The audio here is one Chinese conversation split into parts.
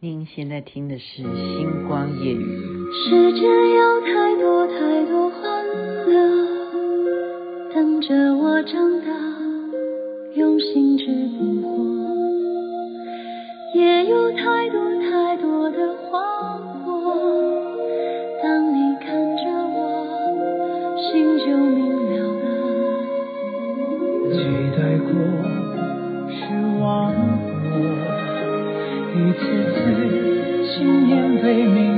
您现在听的是《星光夜语》。世间有太多太多欢乐，等着我长大，用心去捕获。也有太多太多的花火，当你看着我，心就明了了。期待过，失望过，一次次 claiming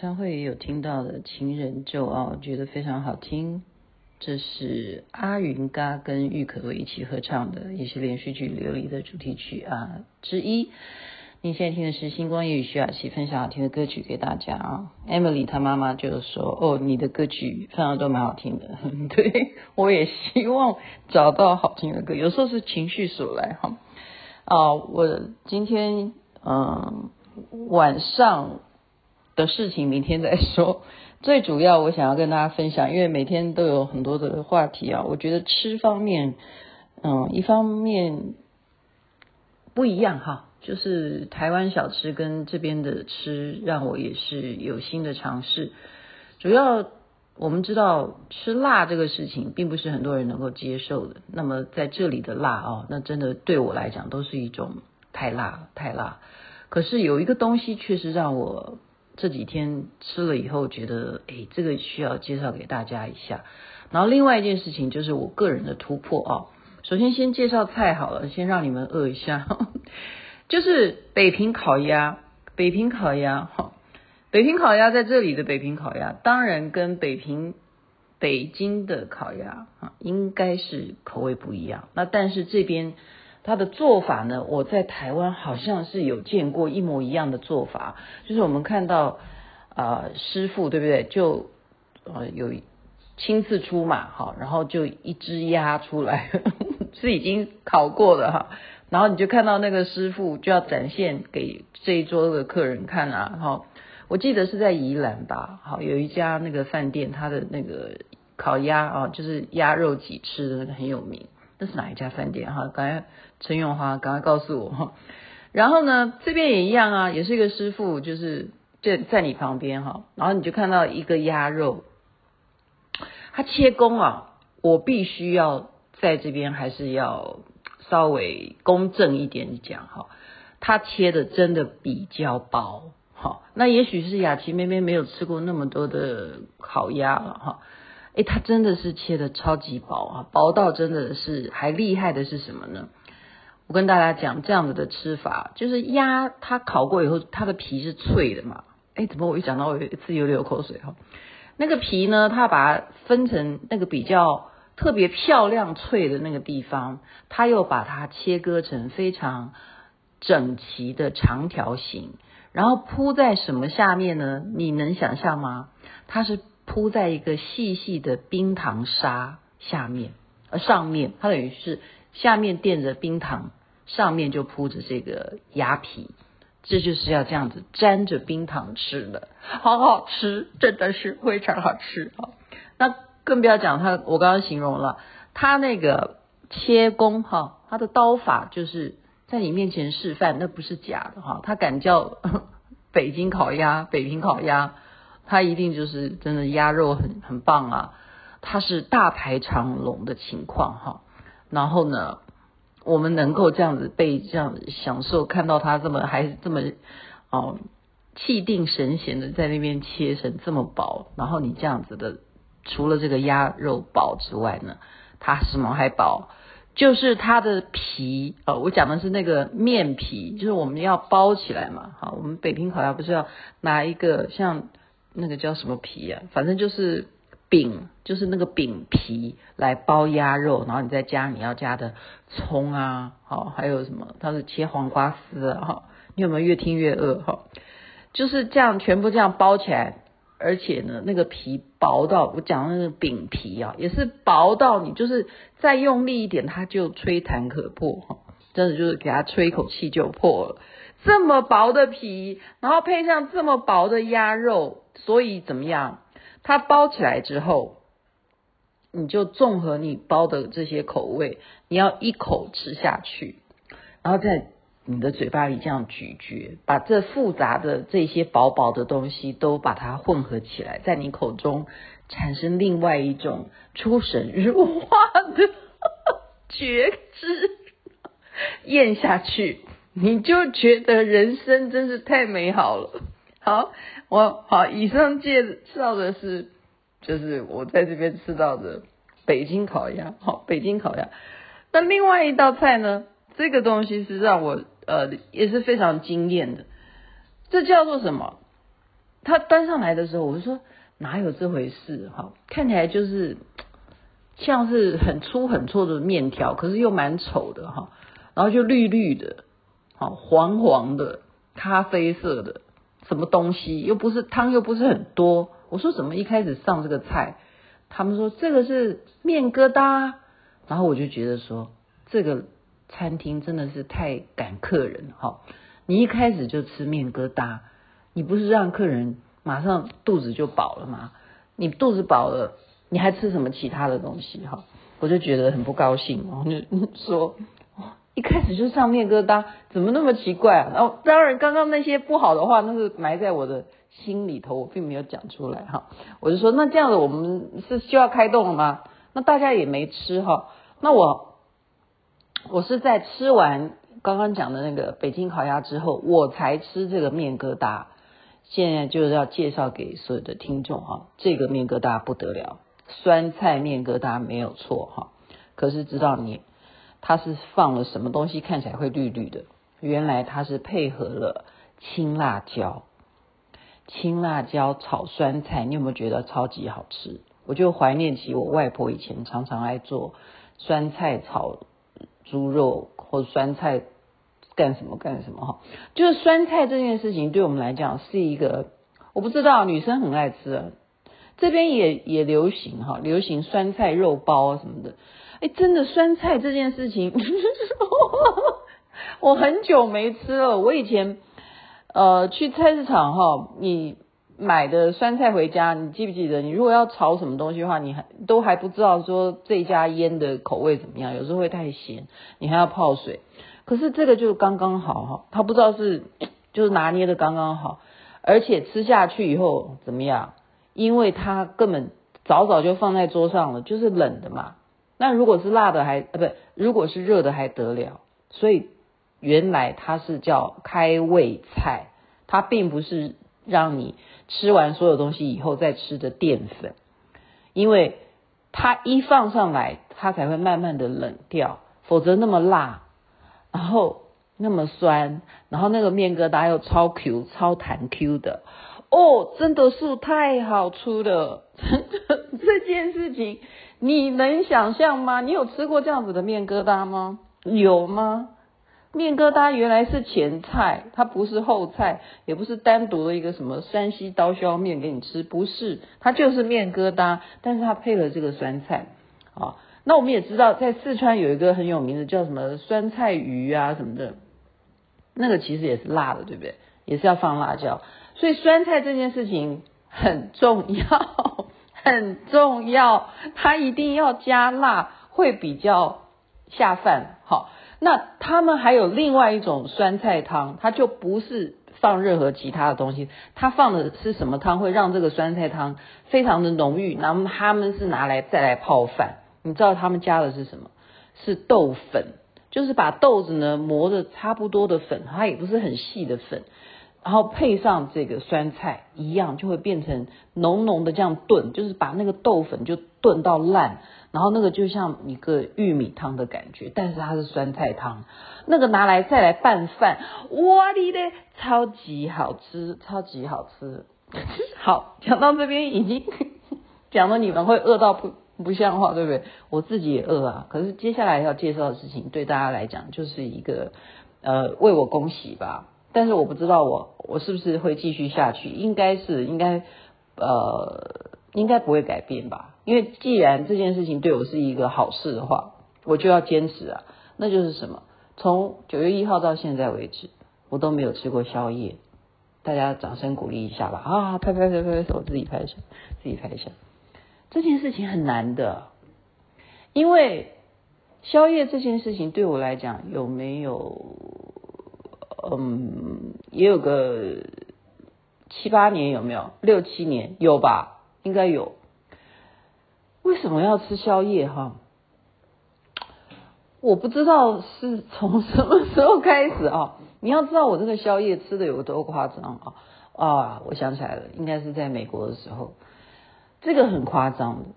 唱会也有听到的《情人咒》啊，我》，觉得非常好听。这是阿云嘎跟郁可唯一起合唱的，也是连续剧《琉璃》的主题曲啊之一。你现在听的是《星光夜语》，徐雅琪分享好听的歌曲给大家啊。Emily 她妈妈就说：“哦，你的歌曲分享都蛮好听的。”对，我也希望找到好听的歌，有时候是情绪所来哈。啊，我今天嗯晚上。的事情明天再说。最主要，我想要跟大家分享，因为每天都有很多的话题啊。我觉得吃方面，嗯，一方面不一样哈，就是台湾小吃跟这边的吃，让我也是有新的尝试。主要我们知道吃辣这个事情，并不是很多人能够接受的。那么在这里的辣哦，那真的对我来讲都是一种太辣太辣。可是有一个东西确实让我。这几天吃了以后，觉得哎，这个需要介绍给大家一下。然后另外一件事情就是我个人的突破啊。首先先介绍菜好了，先让你们饿一下。就是北平烤鸭，北平烤鸭哈，北平烤鸭在这里的北平烤鸭，当然跟北平北京的烤鸭啊，应该是口味不一样。那但是这边。他的做法呢，我在台湾好像是有见过一模一样的做法，就是我们看到啊、师傅对不对？就呃有亲自出马哈，然后就一只鸭出来，是已经烤过的哈，然后你就看到那个师傅就要展现给这一桌的客人看啊哈。我记得是在宜兰吧，好有一家那个饭店，他的那个烤鸭啊，就是鸭肉挤吃的那个很有名。那是哪一家饭店哈？刚才陈永华赶快告诉我哈。然后呢，这边也一样啊，也是一个师傅，就是就在你旁边哈。然后你就看到一个鸭肉，他切工啊，我必须要在这边还是要稍微公正一点讲哈。他切的真的比较薄，好，那也许是雅琪妹妹没有吃过那么多的烤鸭了哈。它真的是切的超级薄啊，薄到真的是还厉害的是什么呢？我跟大家讲这样子的吃法，就是鸭它烤过以后，它的皮是脆的嘛。诶，怎么我一讲到我有一次又流口水哈？那个皮呢，它把它分成那个比较特别漂亮脆的那个地方，它又把它切割成非常整齐的长条形，然后铺在什么下面呢？你能想象吗？它是。铺在一个细细的冰糖沙下面，呃，上面它等于是下面垫着冰糖，上面就铺着这个鸭皮，这就是要这样子沾着冰糖吃的，好好吃，真的是非常好吃啊！那更不要讲它，我刚刚形容了它那个切工哈，它的刀法就是在你面前示范，那不是假的哈，它敢叫 北京烤鸭，北平烤鸭。它一定就是真的鸭肉很很棒啊，它是大排长龙的情况哈。然后呢，我们能够这样子被这样子享受，看到它这么还这么哦气定神闲的在那边切成这么薄，然后你这样子的，除了这个鸭肉薄之外呢，它什么还薄？就是它的皮，呃，我讲的是那个面皮，就是我们要包起来嘛。好，我们北平烤鸭不是要拿一个像那个叫什么皮啊？反正就是饼，就是那个饼皮来包鸭肉，然后你再加你要加的葱啊，好，还有什么？它是切黄瓜丝啊，哈，你有没有越听越饿？哈，就是这样，全部这样包起来。而且呢，那个皮薄到我讲的那个饼皮啊，也是薄到你就是再用力一点，它就吹弹可破哈，真的就是给它吹一口气就破了。这么薄的皮，然后配上这么薄的鸭肉，所以怎么样？它包起来之后，你就综合你包的这些口味，你要一口吃下去，然后在。你的嘴巴里这样咀嚼，把这复杂的这些薄薄的东西都把它混合起来，在你口中产生另外一种出神入化的 觉知，咽下去，你就觉得人生真是太美好了。好，我好，以上介绍的是，就是我在这边吃到的北京烤鸭。好，北京烤鸭。那另外一道菜呢？这个东西是让我。呃，也是非常惊艳的。这叫做什么？他端上来的时候，我就说哪有这回事？哈，看起来就是像是很粗很粗的面条，可是又蛮丑的哈。然后就绿绿的，好黄黄的，咖啡色的，什么东西？又不是汤，又不是很多。我说怎么一开始上这个菜？他们说这个是面疙瘩，然后我就觉得说这个。餐厅真的是太赶客人哈！你一开始就吃面疙瘩，你不是让客人马上肚子就饱了吗？你肚子饱了，你还吃什么其他的东西哈？我就觉得很不高兴，然后就说一开始就上面疙瘩，怎么那么奇怪啊？然后当然刚刚那些不好的话，那是埋在我的心里头，我并没有讲出来哈。我就说那这样子我们是需要开动了吗？那大家也没吃哈，那我。我是在吃完刚刚讲的那个北京烤鸭之后，我才吃这个面疙瘩。现在就是要介绍给所有的听众哈，这个面疙瘩不得了，酸菜面疙瘩没有错哈。可是知道你它是放了什么东西，看起来会绿绿的？原来它是配合了青辣椒，青辣椒炒酸菜，你有没有觉得超级好吃？我就怀念起我外婆以前常常爱做酸菜炒。猪肉或酸菜干什么干什么哈，就是酸菜这件事情对我们来讲是一个，我不知道女生很爱吃啊，这边也也流行哈，流行酸菜肉包什么的，哎，真的酸菜这件事情，我很久没吃了。我以前呃去菜市场哈，你。买的酸菜回家，你记不记得？你如果要炒什么东西的话，你还都还不知道说这家腌的口味怎么样，有时候会太咸，你还要泡水。可是这个就刚刚好哈，他不知道是就是拿捏的刚刚好，而且吃下去以后怎么样？因为它根本早早就放在桌上了，就是冷的嘛。那如果是辣的还，呃，不，如果是热的还得了。所以原来它是叫开胃菜，它并不是。让你吃完所有东西以后再吃的淀粉，因为它一放上来，它才会慢慢的冷掉，否则那么辣，然后那么酸，然后那个面疙瘩又超 Q 超弹 Q 的，哦，真的是太好吃了，真的这件事情你能想象吗？你有吃过这样子的面疙瘩吗？有吗？面疙瘩原来是前菜，它不是后菜，也不是单独的一个什么山西刀削面给你吃，不是，它就是面疙瘩，但是它配了这个酸菜啊。那我们也知道，在四川有一个很有名的叫什么酸菜鱼啊什么的，那个其实也是辣的，对不对？也是要放辣椒，所以酸菜这件事情很重要，很重要，它一定要加辣，会比较下饭，好。那他们还有另外一种酸菜汤，它就不是放任何其他的东西，它放的是什么汤会让这个酸菜汤非常的浓郁？然后他们是拿来再来泡饭，你知道他们加的是什么？是豆粉，就是把豆子呢磨的差不多的粉，它也不是很细的粉。然后配上这个酸菜一样，就会变成浓浓的这样炖，就是把那个豆粉就炖到烂，然后那个就像一个玉米汤的感觉，但是它是酸菜汤，那个拿来再来拌饭，哇哩嘞，超级好吃，超级好吃。好，讲到这边已经 讲了，你们会饿到不不像话，对不对？我自己也饿啊。可是接下来要介绍的事情，对大家来讲就是一个呃为我恭喜吧。但是我不知道我我是不是会继续下去，应该是应该呃应该不会改变吧，因为既然这件事情对我是一个好事的话，我就要坚持啊。那就是什么？从九月一号到现在为止，我都没有吃过宵夜。大家掌声鼓励一下吧！啊，拍拍拍拍拍手，自己拍一下，自己拍一下。这件事情很难的，因为宵夜这件事情对我来讲有没有？嗯，也有个七八年，有没有？六七年有吧？应该有。为什么要吃宵夜哈？我不知道是从什么时候开始啊。你要知道我这个宵夜吃的有多夸张啊！啊，我想起来了，应该是在美国的时候，这个很夸张的。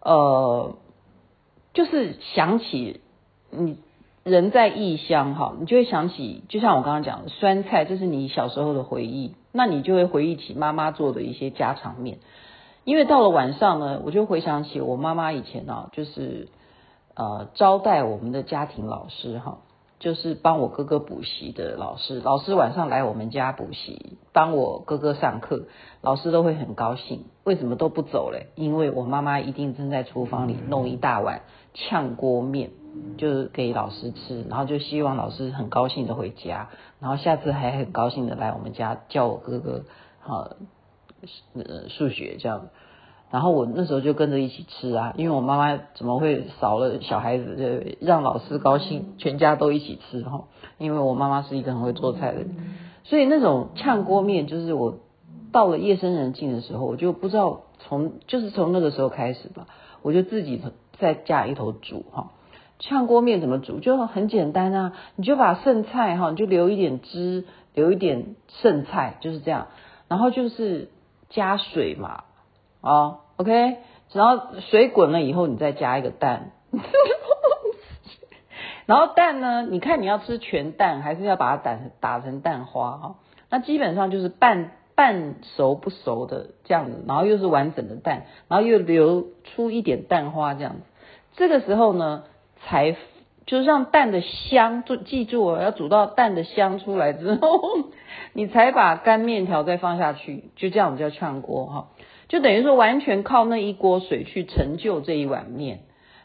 呃，就是想起你。人在异乡哈，你就会想起，就像我刚刚讲的酸菜，这是你小时候的回忆，那你就会回忆起妈妈做的一些家常面。因为到了晚上呢，我就回想起我妈妈以前呢，就是呃招待我们的家庭老师哈，就是帮我哥哥补习的老师，老师晚上来我们家补习，帮我哥哥上课，老师都会很高兴。为什么都不走嘞？因为我妈妈一定正在厨房里弄一大碗炝锅面。就是给老师吃，然后就希望老师很高兴的回家，然后下次还很高兴的来我们家教我哥哥好呃数学这样，然后我那时候就跟着一起吃啊，因为我妈妈怎么会少了小孩子，就让老师高兴，全家都一起吃哈，因为我妈妈是一个很会做菜的人，所以那种炝锅面就是我到了夜深人静的时候，我就不知道从就是从那个时候开始吧，我就自己在家里头煮哈。炝锅面怎么煮？就很简单啊，你就把剩菜哈，你就留一点汁，留一点剩菜，就是这样。然后就是加水嘛，哦，OK，然后水滚了以后，你再加一个蛋。然后蛋呢，你看你要吃全蛋，还是要把它打打成蛋花啊？那基本上就是半半熟不熟的这样子，然后又是完整的蛋，然后又流出一点蛋花这样子。这个时候呢？才就是让蛋的香，就记住哦要煮到蛋的香出来之后，你才把干面条再放下去，就这样叫炝锅哈，就等于说完全靠那一锅水去成就这一碗面，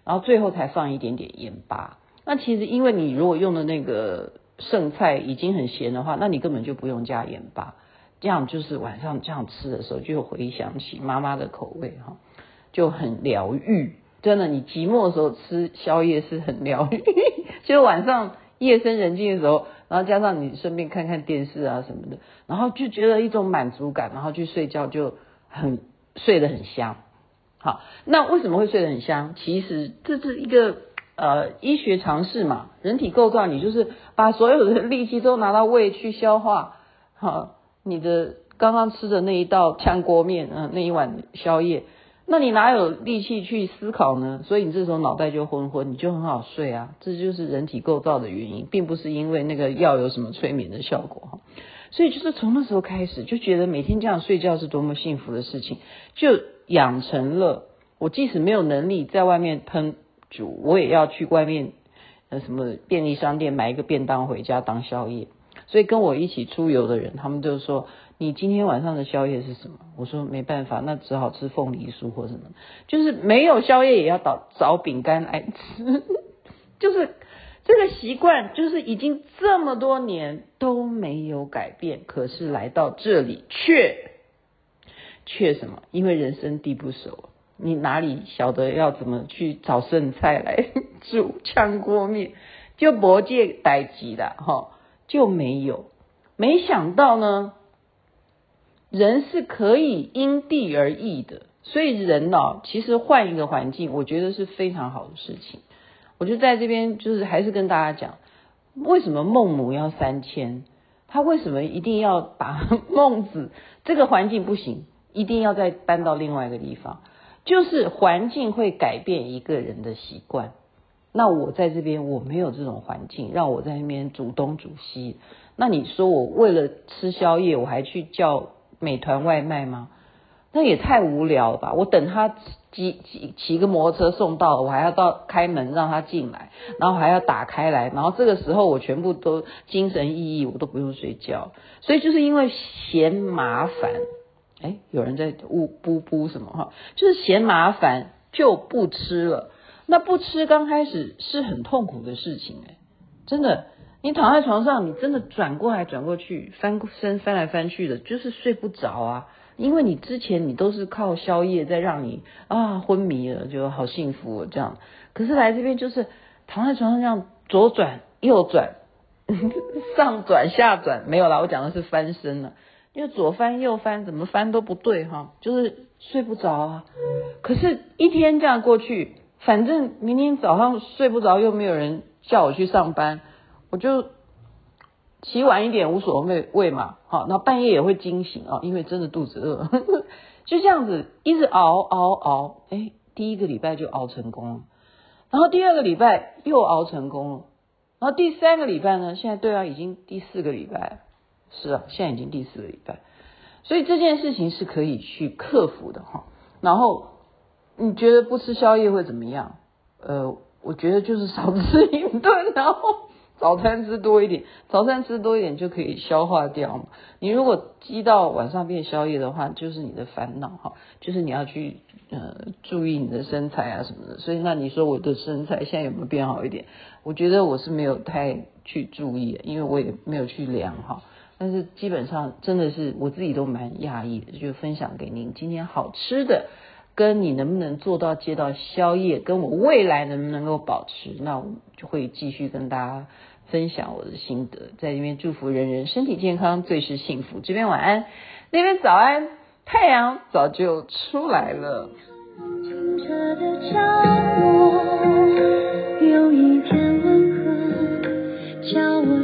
然后最后才放一点点盐巴。那其实因为你如果用的那个剩菜已经很咸的话，那你根本就不用加盐巴，这样就是晚上这样吃的时候就回想起妈妈的口味哈，就很疗愈。真的，你寂寞的时候吃宵夜是很疗愈。就晚上夜深人静的时候，然后加上你顺便看看电视啊什么的，然后就觉得一种满足感，然后去睡觉就很睡得很香。好，那为什么会睡得很香？其实这是一个呃医学常识嘛，人体构造，你就是把所有的力气都拿到胃去消化，好，你的刚刚吃的那一道炝锅面，嗯、那一碗宵夜。那你哪有力气去思考呢？所以你这时候脑袋就昏昏，你就很好睡啊。这就是人体构造的原因，并不是因为那个药有什么催眠的效果哈。所以就是从那时候开始，就觉得每天这样睡觉是多么幸福的事情，就养成了我即使没有能力在外面烹煮，我也要去外面呃什么便利商店买一个便当回家当宵夜。所以跟我一起出游的人，他们就说。你今天晚上的宵夜是什么？我说没办法，那只好吃凤梨酥或什么，就是没有宵夜也要找找饼干来吃，就是这个习惯，就是已经这么多年都没有改变。可是来到这里却却什么？因为人生地不熟，你哪里晓得要怎么去找剩菜来 煮炝锅面？就不借待急的哈，就没有。没想到呢，人是可以因地而异的。所以人呢、哦，其实换一个环境，我觉得是非常好的事情。我就在这边，就是还是跟大家讲，为什么孟母要三迁？他为什么一定要把 孟子这个环境不行，一定要再搬到另外一个地方？就是环境会改变一个人的习惯。那我在这边我没有这种环境，让我在那边煮东煮西。那你说我为了吃宵夜，我还去叫美团外卖吗？那也太无聊了吧！我等他骑骑骑个摩托车送到，我还要到开门让他进来，然后还要打开来，然后这个时候我全部都精神奕奕，我都不用睡觉。所以就是因为嫌麻烦，哎，有人在呜哔哔什么哈？就是嫌麻烦就不吃了。那不吃刚开始是很痛苦的事情哎，真的，你躺在床上，你真的转过来转过去，翻身翻来翻去的，就是睡不着啊。因为你之前你都是靠宵夜在让你啊昏迷了，就好幸福哦这样。可是来这边就是躺在床上这样左转右转，上转下转，没有啦，我讲的是翻身了。因为左翻右翻怎么翻都不对哈，就是睡不着啊。可是，一天这样过去，反正明天早上睡不着，又没有人叫我去上班，我就。起晚一点无所谓谓嘛，好，那半夜也会惊醒啊，因为真的肚子饿，就这样子一直熬熬熬，哎，第一个礼拜就熬成功了，然后第二个礼拜又熬成功了，然后第三个礼拜呢，现在对啊，已经第四个礼拜，是啊，现在已经第四个礼拜，所以这件事情是可以去克服的哈。然后你觉得不吃宵夜会怎么样？呃，我觉得就是少吃一顿，然后。早餐吃多一点，早餐吃多一点就可以消化掉嘛。你如果积到晚上变宵夜的话，就是你的烦恼哈，就是你要去呃注意你的身材啊什么的。所以那你说我的身材现在有没有变好一点？我觉得我是没有太去注意，因为我也没有去量哈。但是基本上真的是我自己都蛮讶异的，就分享给您今天好吃的。跟你能不能做到接到宵夜，跟我未来能不能够保持，那我就会继续跟大家分享我的心得，在这边祝福人人身体健康，最是幸福。这边晚安，那边早安，太阳早就出来了。有一天温和，叫我